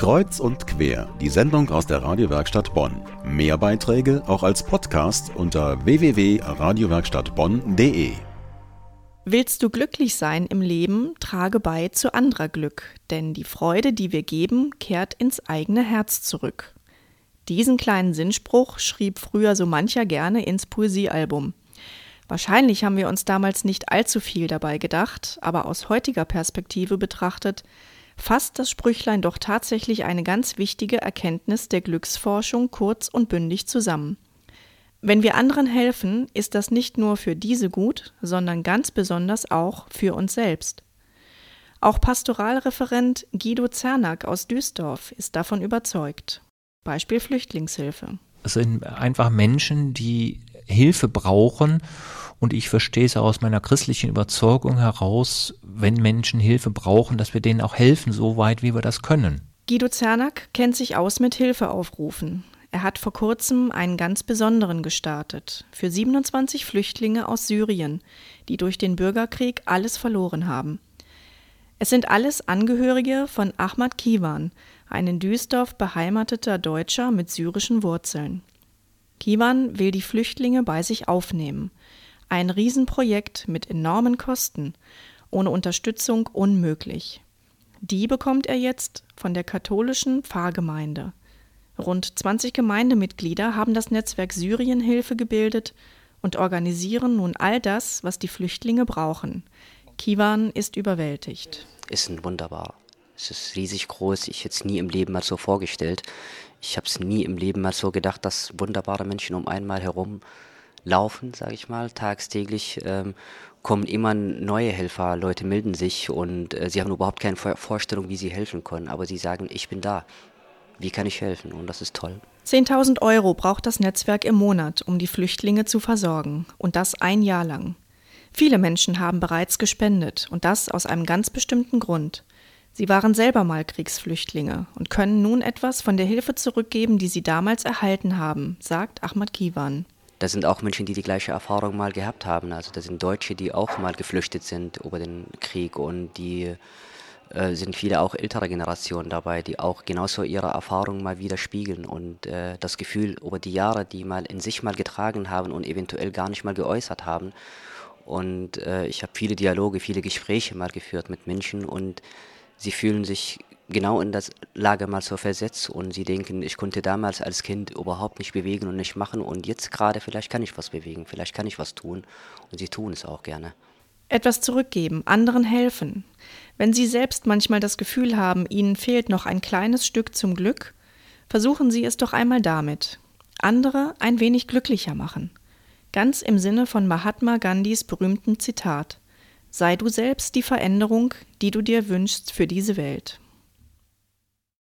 Kreuz und quer, die Sendung aus der Radiowerkstatt Bonn. Mehr Beiträge auch als Podcast unter www.radiowerkstattbonn.de. Willst du glücklich sein im Leben, trage bei zu anderer Glück, denn die Freude, die wir geben, kehrt ins eigene Herz zurück. Diesen kleinen Sinnspruch schrieb früher so mancher gerne ins Poesiealbum. Wahrscheinlich haben wir uns damals nicht allzu viel dabei gedacht, aber aus heutiger Perspektive betrachtet, fasst das Sprüchlein doch tatsächlich eine ganz wichtige Erkenntnis der Glücksforschung kurz und bündig zusammen. Wenn wir anderen helfen, ist das nicht nur für diese gut, sondern ganz besonders auch für uns selbst. Auch Pastoralreferent Guido Zernack aus Duisdorf ist davon überzeugt. Beispiel Flüchtlingshilfe. Es sind einfach Menschen, die Hilfe brauchen. Und ich verstehe es auch aus meiner christlichen Überzeugung heraus, wenn Menschen Hilfe brauchen, dass wir denen auch helfen, so weit wie wir das können. Guido Zernack kennt sich aus mit Hilfeaufrufen. Er hat vor kurzem einen ganz besonderen gestartet für 27 Flüchtlinge aus Syrien, die durch den Bürgerkrieg alles verloren haben. Es sind alles Angehörige von Ahmad Kiwan, ein in Duisdorf beheimateter Deutscher mit syrischen Wurzeln. Kiwan will die Flüchtlinge bei sich aufnehmen. Ein Riesenprojekt mit enormen Kosten, ohne Unterstützung unmöglich. Die bekommt er jetzt von der katholischen Pfarrgemeinde. Rund 20 Gemeindemitglieder haben das Netzwerk Syrienhilfe gebildet und organisieren nun all das, was die Flüchtlinge brauchen. Kiwan ist überwältigt. Ist wunderbar. Es ist riesig groß. Ich hätte es nie im Leben mal so vorgestellt. Ich habe es nie im Leben mal so gedacht, dass wunderbare Menschen um einmal herum laufen, sage ich mal, tagtäglich. Ähm, kommen immer neue Helfer, Leute melden sich und äh, sie haben überhaupt keine Vorstellung, wie sie helfen können, aber sie sagen, ich bin da. Wie kann ich helfen? Und das ist toll. 10.000 Euro braucht das Netzwerk im Monat, um die Flüchtlinge zu versorgen. Und das ein Jahr lang. Viele Menschen haben bereits gespendet. Und das aus einem ganz bestimmten Grund. Sie waren selber mal Kriegsflüchtlinge und können nun etwas von der Hilfe zurückgeben, die sie damals erhalten haben, sagt Ahmad Kiwan. Das sind auch Menschen, die die gleiche Erfahrung mal gehabt haben. Also das sind Deutsche, die auch mal geflüchtet sind über den Krieg und die äh, sind viele auch ältere Generationen dabei, die auch genauso ihre Erfahrungen mal widerspiegeln und äh, das Gefühl über die Jahre, die mal in sich mal getragen haben und eventuell gar nicht mal geäußert haben. Und äh, ich habe viele Dialoge, viele Gespräche mal geführt mit Menschen und sie fühlen sich genau in das Lage mal so versetzt und sie denken, ich konnte damals als Kind überhaupt nicht bewegen und nicht machen und jetzt gerade vielleicht kann ich was bewegen, vielleicht kann ich was tun und sie tun es auch gerne. Etwas zurückgeben, anderen helfen. Wenn Sie selbst manchmal das Gefühl haben, Ihnen fehlt noch ein kleines Stück zum Glück, versuchen Sie es doch einmal damit. Andere ein wenig glücklicher machen. Ganz im Sinne von Mahatma Gandhis berühmten Zitat sei du selbst die Veränderung, die du dir wünschst für diese Welt.